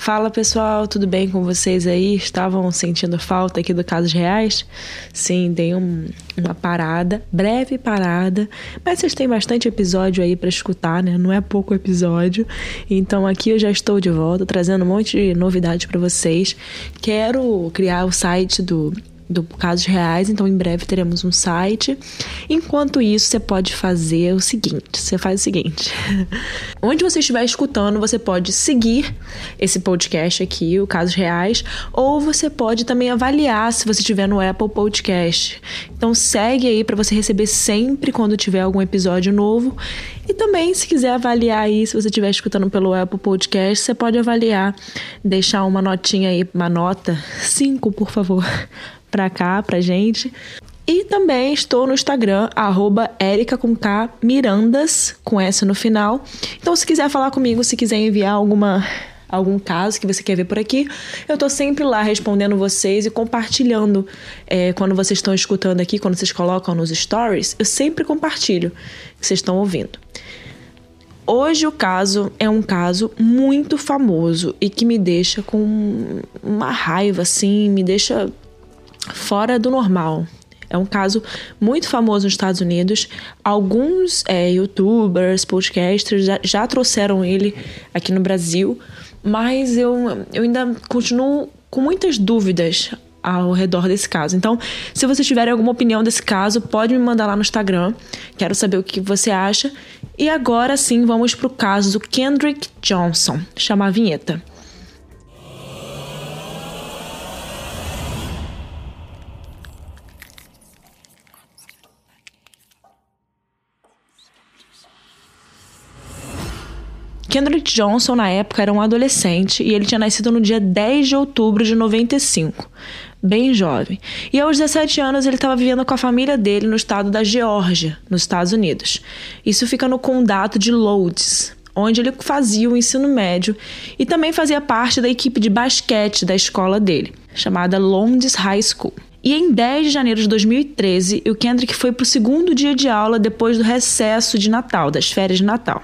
Fala pessoal, tudo bem com vocês aí? Estavam sentindo falta aqui do Casos Reais? Sim, dei um, uma parada, breve parada, mas vocês têm bastante episódio aí para escutar, né? Não é pouco episódio. Então aqui eu já estou de volta, trazendo um monte de novidades para vocês. Quero criar o site do do Casos Reais, então em breve teremos um site. Enquanto isso, você pode fazer o seguinte: você faz o seguinte. Onde você estiver escutando, você pode seguir esse podcast aqui, o Casos Reais, ou você pode também avaliar se você estiver no Apple Podcast. Então segue aí para você receber sempre quando tiver algum episódio novo. E também, se quiser avaliar aí, se você estiver escutando pelo Apple Podcast, você pode avaliar, deixar uma notinha aí, uma nota, cinco, por favor pra cá, pra gente. E também estou no Instagram, arroba com K Mirandas, com S no final. Então, se quiser falar comigo, se quiser enviar alguma algum caso que você quer ver por aqui, eu tô sempre lá respondendo vocês e compartilhando. É, quando vocês estão escutando aqui, quando vocês colocam nos stories, eu sempre compartilho que vocês estão ouvindo. Hoje o caso é um caso muito famoso e que me deixa com uma raiva, assim, me deixa fora do normal. É um caso muito famoso nos Estados Unidos. Alguns é, youtubers, podcasters já, já, trouxeram ele aqui no Brasil, mas eu, eu ainda continuo com muitas dúvidas ao redor desse caso. Então, se vocês tiverem alguma opinião desse caso, pode me mandar lá no Instagram. Quero saber o que você acha. E agora sim, vamos para o caso do Kendrick Johnson. Chama a vinheta. Kendrick Johnson, na época, era um adolescente e ele tinha nascido no dia 10 de outubro de 95, bem jovem. E aos 17 anos ele estava vivendo com a família dele no estado da Geórgia, nos Estados Unidos. Isso fica no condado de Lourdes, onde ele fazia o ensino médio e também fazia parte da equipe de basquete da escola dele, chamada Lourdes High School. E em 10 de janeiro de 2013, o Kendrick foi para o segundo dia de aula depois do recesso de Natal, das férias de Natal.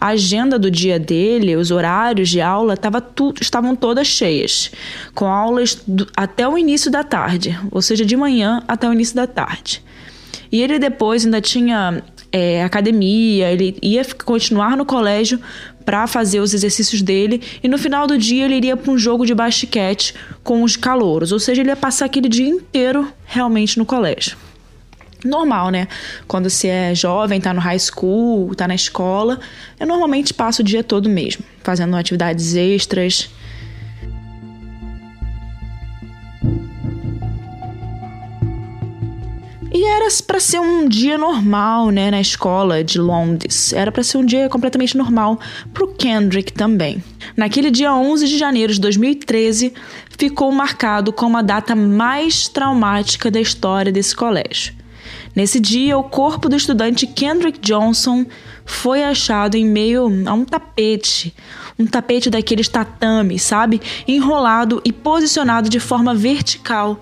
A agenda do dia dele, os horários de aula, tava tu, estavam todas cheias, com aulas do, até o início da tarde, ou seja, de manhã até o início da tarde. E ele depois ainda tinha é, academia, ele ia continuar no colégio para fazer os exercícios dele e no final do dia ele iria para um jogo de basquete com os calouros, ou seja, ele ia passar aquele dia inteiro realmente no colégio. Normal, né? Quando você é jovem, tá no high school, tá na escola, eu normalmente passo o dia todo mesmo, fazendo atividades extras, E era para ser um dia normal, né, na escola de Londres. Era para ser um dia completamente normal pro Kendrick também. Naquele dia 11 de janeiro de 2013, ficou marcado como a data mais traumática da história desse colégio. Nesse dia, o corpo do estudante Kendrick Johnson foi achado em meio a um tapete, um tapete daqueles tatames, sabe? Enrolado e posicionado de forma vertical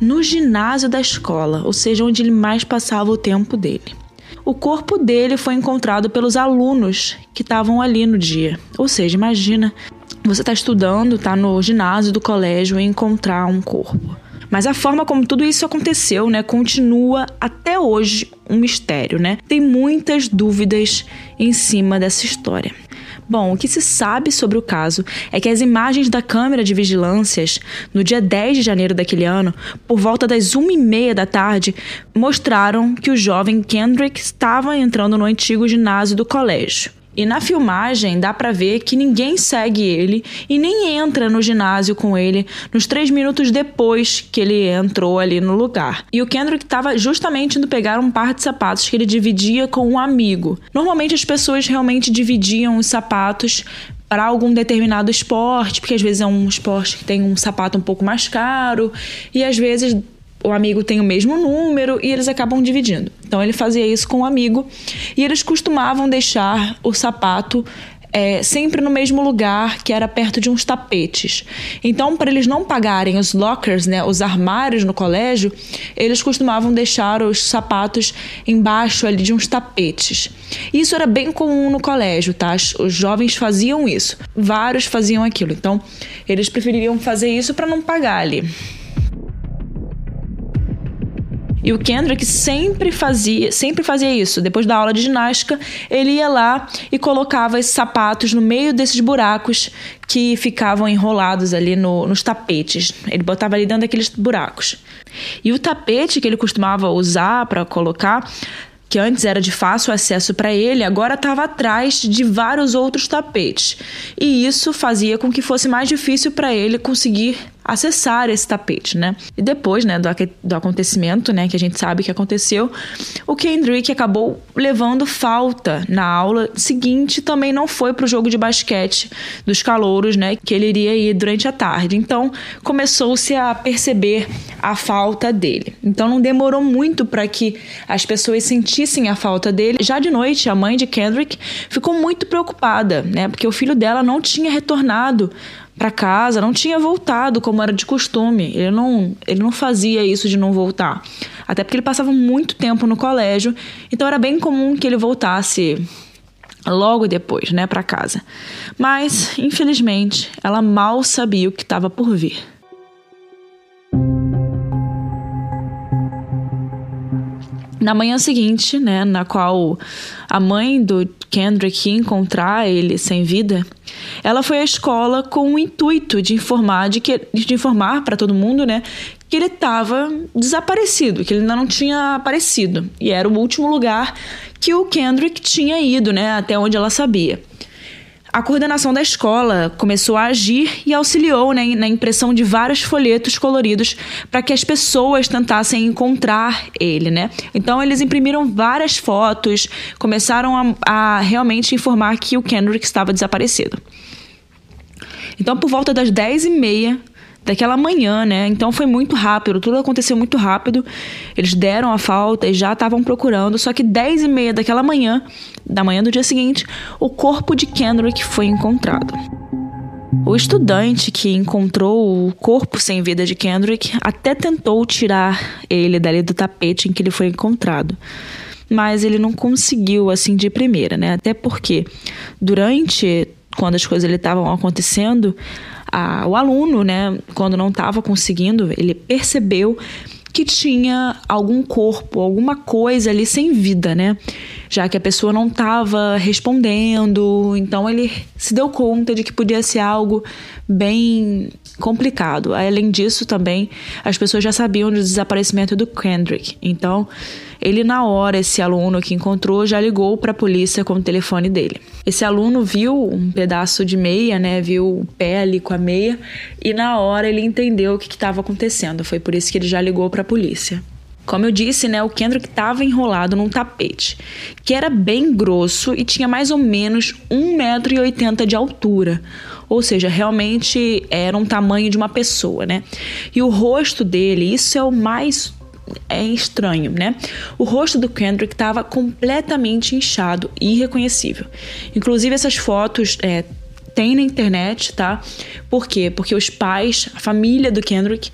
no ginásio da escola, ou seja, onde ele mais passava o tempo dele. O corpo dele foi encontrado pelos alunos que estavam ali no dia. Ou seja, imagina, você está estudando, está no ginásio do colégio e encontrar um corpo. Mas a forma como tudo isso aconteceu, né, continua até hoje um mistério, né? Tem muitas dúvidas em cima dessa história. Bom, o que se sabe sobre o caso é que as imagens da câmera de vigilâncias no dia 10 de janeiro daquele ano, por volta das 1h30 da tarde, mostraram que o jovem Kendrick estava entrando no antigo ginásio do colégio. E na filmagem dá para ver que ninguém segue ele e nem entra no ginásio com ele nos três minutos depois que ele entrou ali no lugar. E o Kendrick estava justamente indo pegar um par de sapatos que ele dividia com um amigo. Normalmente as pessoas realmente dividiam os sapatos para algum determinado esporte, porque às vezes é um esporte que tem um sapato um pouco mais caro e às vezes o amigo tem o mesmo número e eles acabam dividindo. Então ele fazia isso com o amigo e eles costumavam deixar o sapato é, sempre no mesmo lugar, que era perto de uns tapetes. Então, para eles não pagarem os lockers, né, os armários no colégio, eles costumavam deixar os sapatos embaixo ali de uns tapetes. Isso era bem comum no colégio, tá? Os jovens faziam isso. Vários faziam aquilo. Então, eles prefeririam fazer isso para não pagar ali. E o Kendrick sempre fazia, sempre fazia isso. Depois da aula de ginástica, ele ia lá e colocava esses sapatos no meio desses buracos que ficavam enrolados ali no, nos tapetes. Ele botava ali dentro daqueles buracos. E o tapete que ele costumava usar para colocar que antes era de fácil acesso para ele, agora estava atrás de vários outros tapetes. E isso fazia com que fosse mais difícil para ele conseguir acessar esse tapete, né? E depois, né, do, do acontecimento, né, que a gente sabe que aconteceu, o Kendrick acabou levando falta na aula seguinte, também não foi para o jogo de basquete dos calouros, né, que ele iria ir durante a tarde. Então, começou-se a perceber a falta dele. Então, não demorou muito para que as pessoas sentissem a falta dele. Já de noite, a mãe de Kendrick ficou muito preocupada, né, porque o filho dela não tinha retornado para casa, não tinha voltado como era de costume. Ele não, ele não fazia isso de não voltar. Até porque ele passava muito tempo no colégio, então era bem comum que ele voltasse logo depois, né, para casa. Mas, infelizmente, ela mal sabia o que estava por vir. Na manhã seguinte, né, na qual a mãe do Kendrick ia encontrar ele sem vida, ela foi à escola com o intuito de informar, de, que, de informar para todo mundo, né, que ele estava desaparecido, que ele ainda não tinha aparecido. E era o último lugar que o Kendrick tinha ido, né, até onde ela sabia a coordenação da escola começou a agir e auxiliou né, na impressão de vários folhetos coloridos para que as pessoas tentassem encontrar ele, né? Então eles imprimiram várias fotos, começaram a, a realmente informar que o Kendrick estava desaparecido. Então, por volta das 10 e meia daquela manhã, né? Então foi muito rápido, tudo aconteceu muito rápido. Eles deram a falta e já estavam procurando. Só que 10 e meia daquela manhã, da manhã do dia seguinte, o corpo de Kendrick foi encontrado. O estudante que encontrou o corpo sem vida de Kendrick até tentou tirar ele dali do tapete em que ele foi encontrado. Mas ele não conseguiu assim de primeira, né? Até porque durante quando as coisas estavam acontecendo, a, o aluno, né, quando não estava conseguindo, ele percebeu que tinha algum corpo, alguma coisa ali sem vida, né? Já que a pessoa não estava respondendo, então ele se deu conta de que podia ser algo bem complicado. Além disso, também as pessoas já sabiam do desaparecimento do Kendrick, então ele, na hora, esse aluno que encontrou, já ligou para a polícia com o telefone dele. Esse aluno viu um pedaço de meia, né? Viu o pé ali com a meia e na hora ele entendeu o que estava acontecendo. Foi por isso que ele já ligou para a polícia. Como eu disse, né, o Kendrick estava enrolado num tapete, que era bem grosso e tinha mais ou menos 1,80m de altura. Ou seja, realmente era um tamanho de uma pessoa, né? E o rosto dele, isso é o mais é estranho, né? O rosto do Kendrick estava completamente inchado e irreconhecível. Inclusive, essas fotos é, tem na internet, tá? Por quê? Porque os pais, a família do Kendrick,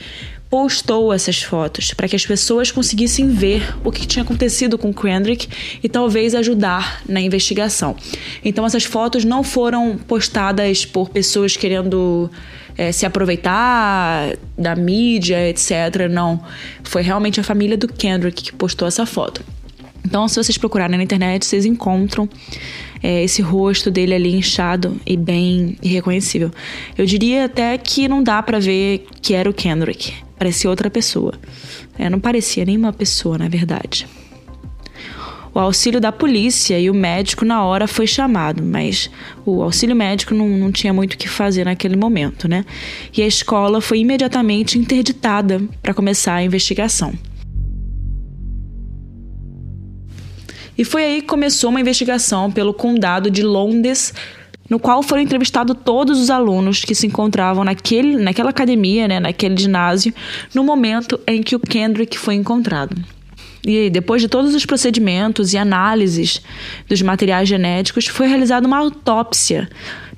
postou essas fotos para que as pessoas conseguissem ver o que tinha acontecido com Kendrick e talvez ajudar na investigação. Então essas fotos não foram postadas por pessoas querendo é, se aproveitar da mídia, etc. Não. Foi realmente a família do Kendrick que postou essa foto. Então, se vocês procurarem na internet, vocês encontram é, esse rosto dele ali inchado e bem irreconhecível. Eu diria até que não dá para ver que era o Kendrick. Parecia outra pessoa. É, não parecia nenhuma pessoa, na verdade. O auxílio da polícia e o médico na hora foi chamado, mas o auxílio médico não, não tinha muito o que fazer naquele momento, né? E a escola foi imediatamente interditada para começar a investigação. E foi aí que começou uma investigação pelo condado de Londres no qual foram entrevistados todos os alunos que se encontravam naquele, naquela academia, né, naquele ginásio, no momento em que o Kendrick foi encontrado. E depois de todos os procedimentos e análises dos materiais genéticos, foi realizada uma autópsia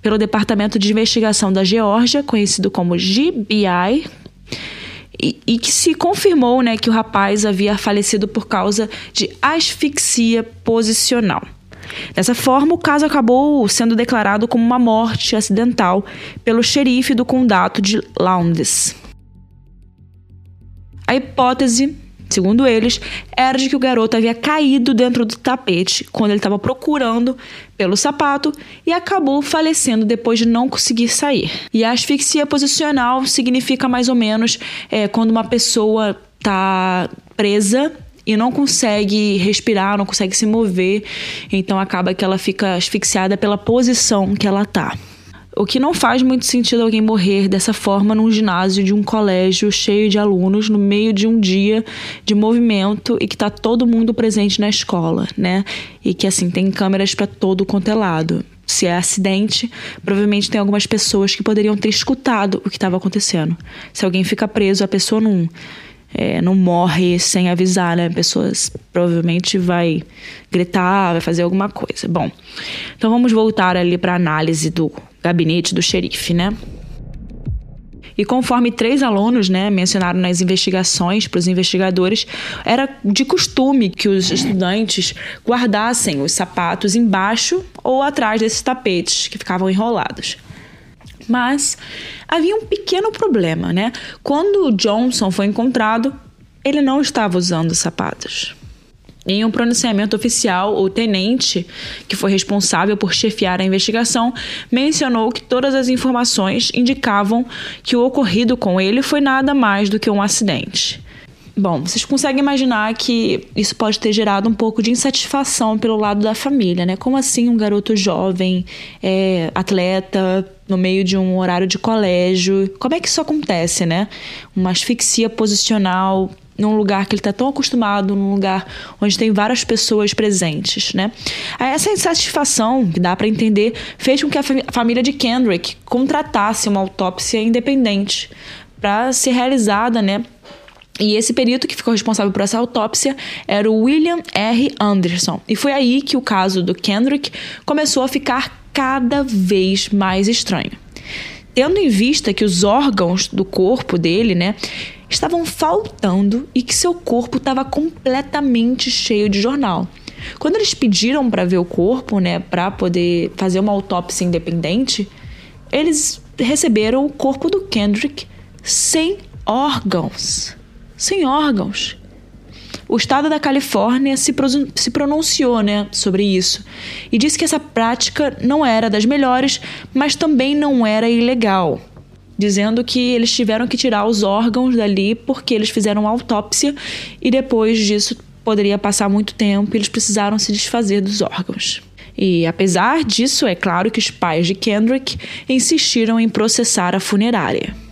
pelo Departamento de Investigação da Geórgia, conhecido como GBI, e, e, que se confirmou né, que o rapaz havia falecido por causa de asfixia posicional. Dessa forma, o caso acabou sendo declarado como uma morte acidental pelo xerife do condado de Lowndes. A hipótese segundo eles, era de que o garoto havia caído dentro do tapete quando ele estava procurando pelo sapato e acabou falecendo depois de não conseguir sair. E a asfixia posicional significa mais ou menos é, quando uma pessoa está presa e não consegue respirar, não consegue se mover, então acaba que ela fica asfixiada pela posição que ela está. O que não faz muito sentido alguém morrer dessa forma num ginásio de um colégio cheio de alunos no meio de um dia de movimento e que tá todo mundo presente na escola, né? E que assim tem câmeras para todo quanto é lado. Se é acidente, provavelmente tem algumas pessoas que poderiam ter escutado o que estava acontecendo. Se alguém fica preso, a pessoa não é, não morre sem avisar, né? Pessoas provavelmente vai gritar, vai fazer alguma coisa. Bom, então vamos voltar ali para a análise do gabinete do xerife, né? E conforme três alunos né, mencionaram nas investigações para os investigadores, era de costume que os estudantes guardassem os sapatos embaixo ou atrás desses tapetes que ficavam enrolados. Mas havia um pequeno problema, né? Quando o Johnson foi encontrado, ele não estava usando sapatos. Em um pronunciamento oficial, o tenente, que foi responsável por chefiar a investigação, mencionou que todas as informações indicavam que o ocorrido com ele foi nada mais do que um acidente. Bom, vocês conseguem imaginar que isso pode ter gerado um pouco de insatisfação pelo lado da família, né? Como assim um garoto jovem, é, atleta, no meio de um horário de colégio? Como é que isso acontece, né? Uma asfixia posicional num lugar que ele está tão acostumado, num lugar onde tem várias pessoas presentes, né? Essa insatisfação, que dá para entender, fez com que a família de Kendrick contratasse uma autópsia independente para ser realizada, né? E esse perito que ficou responsável por essa autópsia era o William R. Anderson. E foi aí que o caso do Kendrick começou a ficar cada vez mais estranho. Tendo em vista que os órgãos do corpo dele, né, estavam faltando e que seu corpo estava completamente cheio de jornal. Quando eles pediram para ver o corpo, né, para poder fazer uma autópsia independente, eles receberam o corpo do Kendrick sem órgãos sem órgãos. O estado da Califórnia se, se pronunciou né, sobre isso e disse que essa prática não era das melhores, mas também não era ilegal, dizendo que eles tiveram que tirar os órgãos dali porque eles fizeram autópsia e depois disso poderia passar muito tempo e eles precisaram se desfazer dos órgãos. E apesar disso, é claro que os pais de Kendrick insistiram em processar a funerária.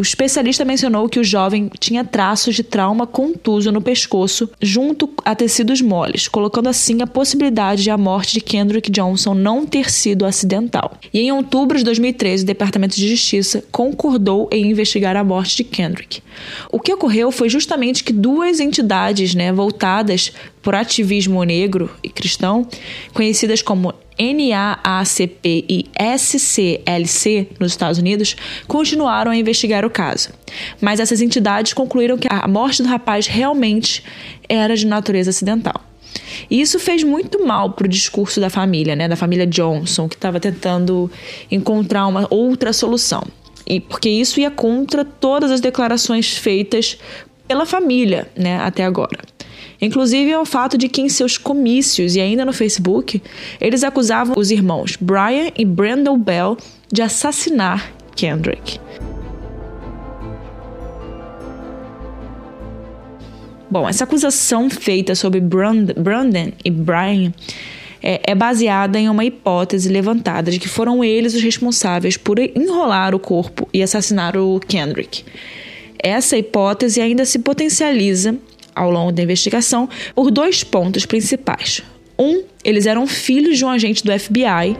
O especialista mencionou que o jovem tinha traços de trauma contuso no pescoço, junto a tecidos moles, colocando assim a possibilidade de a morte de Kendrick Johnson não ter sido acidental. E em outubro de 2013, o Departamento de Justiça concordou em investigar a morte de Kendrick. O que ocorreu foi justamente que duas entidades né, voltadas por ativismo negro e cristão, conhecidas como NAACP e SCLC nos Estados Unidos continuaram a investigar o caso. Mas essas entidades concluíram que a morte do rapaz realmente era de natureza acidental. E isso fez muito mal para o discurso da família, né, da família Johnson, que estava tentando encontrar uma outra solução. E porque isso ia contra todas as declarações feitas pela família, né, até agora. Inclusive ao fato de que em seus comícios e ainda no Facebook, eles acusavam os irmãos Brian e Brandon Bell de assassinar Kendrick. Bom, essa acusação feita sobre Brand Brandon e Brian é, é, baseada em uma hipótese levantada de que foram eles os responsáveis por enrolar o corpo e assassinar o Kendrick. Essa hipótese ainda se potencializa ao longo da investigação por dois pontos principais. Um eles eram filhos de um agente do FBI.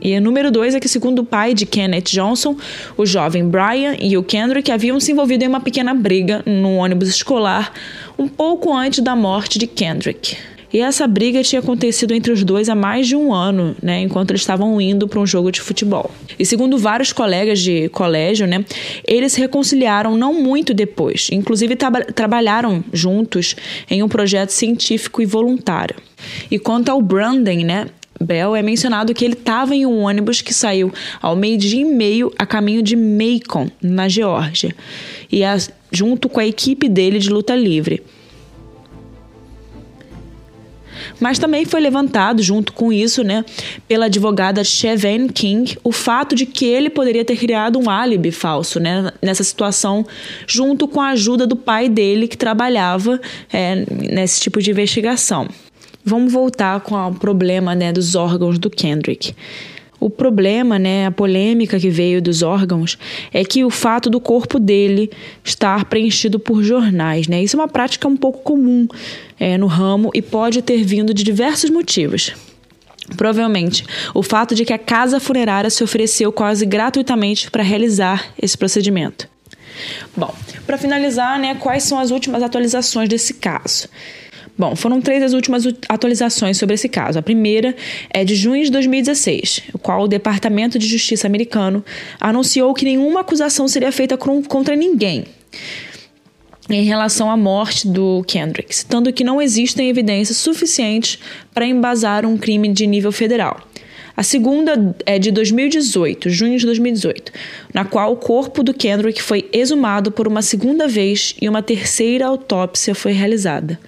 E o número dois é que, segundo o pai de Kenneth Johnson, o jovem Brian e o Kendrick haviam se envolvido em uma pequena briga no ônibus escolar um pouco antes da morte de Kendrick. E essa briga tinha acontecido entre os dois há mais de um ano, né, enquanto eles estavam indo para um jogo de futebol. E segundo vários colegas de colégio, né, eles se reconciliaram não muito depois. Inclusive tra trabalharam juntos em um projeto científico e voluntário. E quanto ao Brandon, né, Bell é mencionado que ele estava em um ônibus que saiu ao meio-dia e meio a caminho de Macon, na Geórgia, e a, junto com a equipe dele de luta livre. Mas também foi levantado, junto com isso, né, pela advogada Cheven King, o fato de que ele poderia ter criado um álibi falso né, nessa situação, junto com a ajuda do pai dele, que trabalhava é, nesse tipo de investigação. Vamos voltar com o problema né, dos órgãos do Kendrick. O problema, né, a polêmica que veio dos órgãos, é que o fato do corpo dele estar preenchido por jornais, né? Isso é uma prática um pouco comum é, no ramo e pode ter vindo de diversos motivos. Provavelmente, o fato de que a casa funerária se ofereceu quase gratuitamente para realizar esse procedimento. Bom, para finalizar, né, quais são as últimas atualizações desse caso? Bom, foram três as últimas atualizações sobre esse caso. A primeira é de junho de 2016, o qual o Departamento de Justiça americano anunciou que nenhuma acusação seria feita contra ninguém em relação à morte do Kendrick, citando que não existem evidências suficientes para embasar um crime de nível federal. A segunda é de 2018, junho de 2018, na qual o corpo do Kendrick foi exumado por uma segunda vez e uma terceira autópsia foi realizada.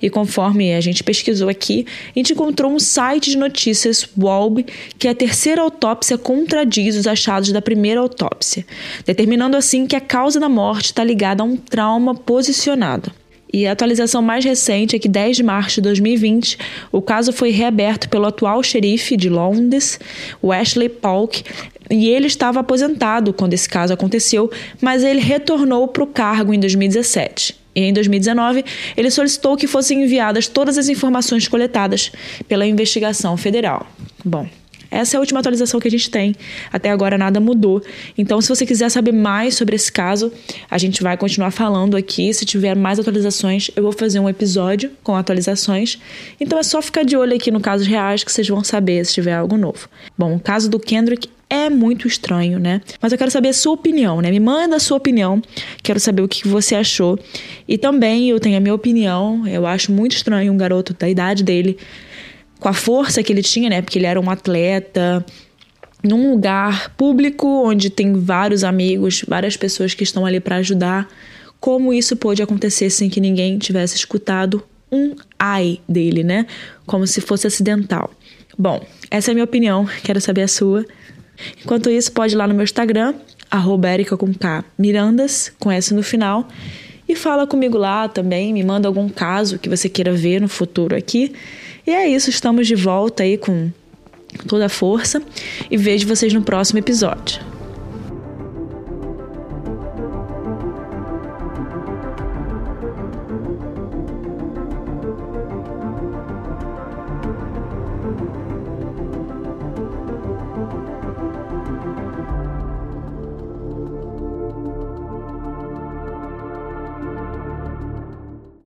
E conforme a gente pesquisou aqui, a gente encontrou um site de notícias, Walb, que a terceira autópsia contradiz os achados da primeira autópsia, determinando assim que a causa da morte está ligada a um trauma posicionado. E a atualização mais recente é que 10 de março de 2020, o caso foi reaberto pelo atual xerife de Londres, Wesley Polk, e ele estava aposentado quando esse caso aconteceu, mas ele retornou para o cargo em 2017. Em 2019, ele solicitou que fossem enviadas todas as informações coletadas pela investigação federal. Bom, essa é a última atualização que a gente tem. Até agora nada mudou. Então, se você quiser saber mais sobre esse caso, a gente vai continuar falando aqui. Se tiver mais atualizações, eu vou fazer um episódio com atualizações. Então é só ficar de olho aqui no Casos Reais que vocês vão saber se tiver algo novo. Bom, o caso do Kendrick é muito estranho, né? Mas eu quero saber a sua opinião, né? Me manda a sua opinião, quero saber o que você achou. E também eu tenho a minha opinião, eu acho muito estranho um garoto da idade dele, com a força que ele tinha, né? Porque ele era um atleta, num lugar público onde tem vários amigos, várias pessoas que estão ali para ajudar. Como isso pôde acontecer sem que ninguém tivesse escutado um ai dele, né? Como se fosse acidental. Bom, essa é a minha opinião, quero saber a sua. Enquanto isso, pode ir lá no meu Instagram, arroba com K Mirandas, com S no final, e fala comigo lá também, me manda algum caso que você queira ver no futuro aqui. E é isso, estamos de volta aí com toda a força e vejo vocês no próximo episódio.